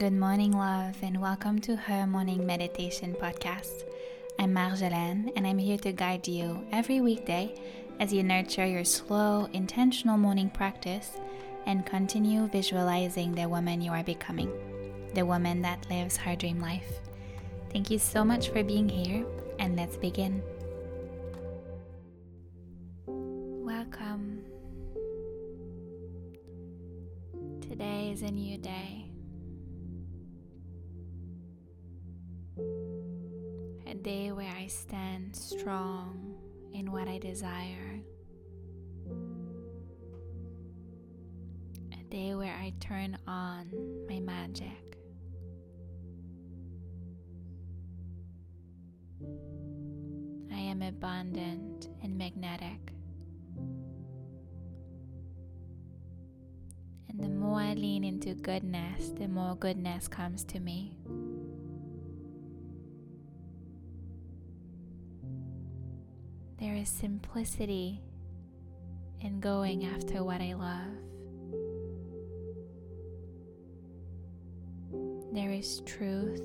Good morning, love, and welcome to her morning meditation podcast. I'm Marjolaine, and I'm here to guide you every weekday as you nurture your slow, intentional morning practice and continue visualizing the woman you are becoming, the woman that lives her dream life. Thank you so much for being here, and let's begin. Welcome. Today is a new day. Day where I stand strong in what I desire. A day where I turn on my magic. I am abundant and magnetic. And the more I lean into goodness, the more goodness comes to me. Is simplicity in going after what I love. There is truth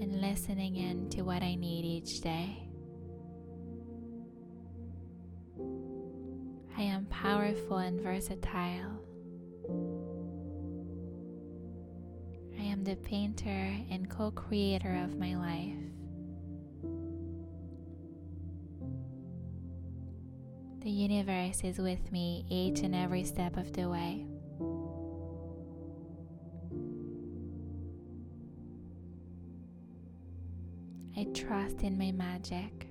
in listening in to what I need each day. I am powerful and versatile. I am the painter and co creator of my life. The universe is with me each and every step of the way. I trust in my magic.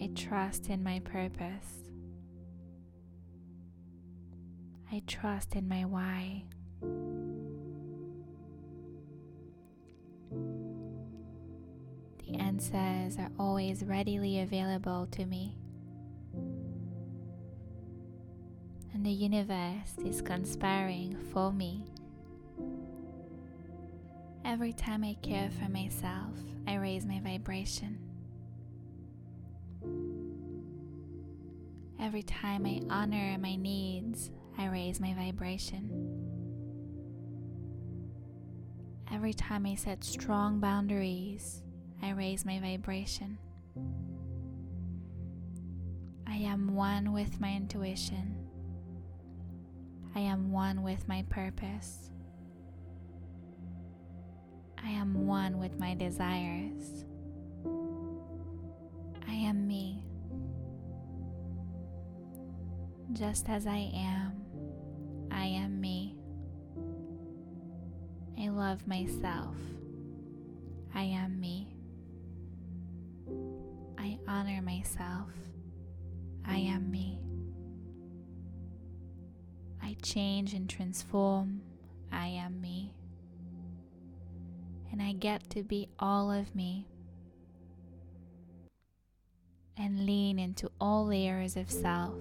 I trust in my purpose. I trust in my why. The answers are always readily available to me. And the universe is conspiring for me. Every time I care for myself, I raise my vibration. Every time I honor my needs, I raise my vibration. Every time I set strong boundaries, I raise my vibration. I am one with my intuition. I am one with my purpose. I am one with my desires. I am me. Just as I am, I am me. I love myself. I am me. I honor myself. Change and transform. I am me. And I get to be all of me and lean into all layers of self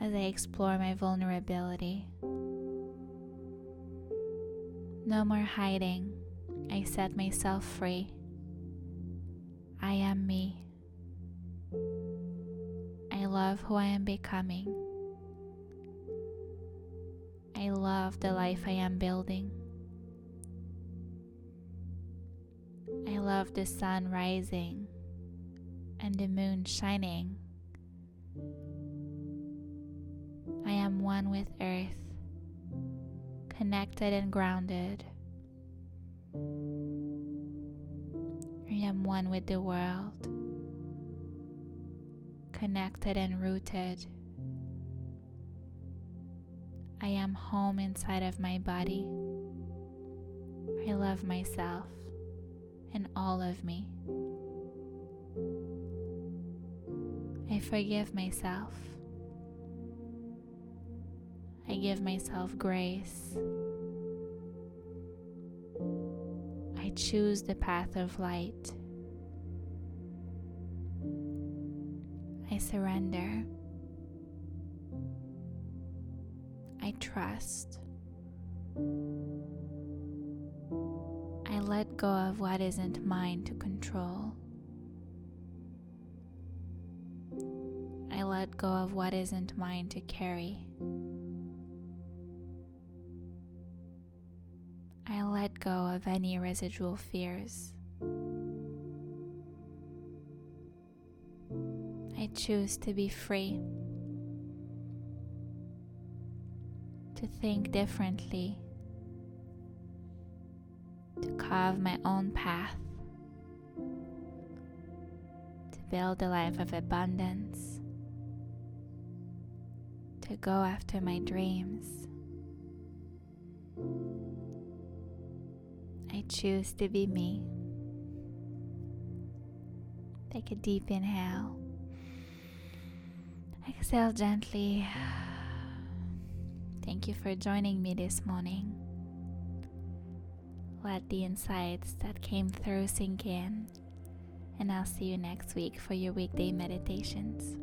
as I explore my vulnerability. No more hiding. I set myself free. I am me. I love who I am becoming. Love the life I am building. I love the sun rising and the moon shining. I am one with earth, connected and grounded. I am one with the world, connected and rooted. I am home inside of my body. I love myself and all of me. I forgive myself. I give myself grace. I choose the path of light. I surrender. I trust. I let go of what isn't mine to control. I let go of what isn't mine to carry. I let go of any residual fears. I choose to be free, to think differently, to carve my own path, to build a life of abundance, to go after my dreams. I choose to be me. Take a deep inhale. Exhale gently. Thank you for joining me this morning. Let the insights that came through sink in, and I'll see you next week for your weekday meditations.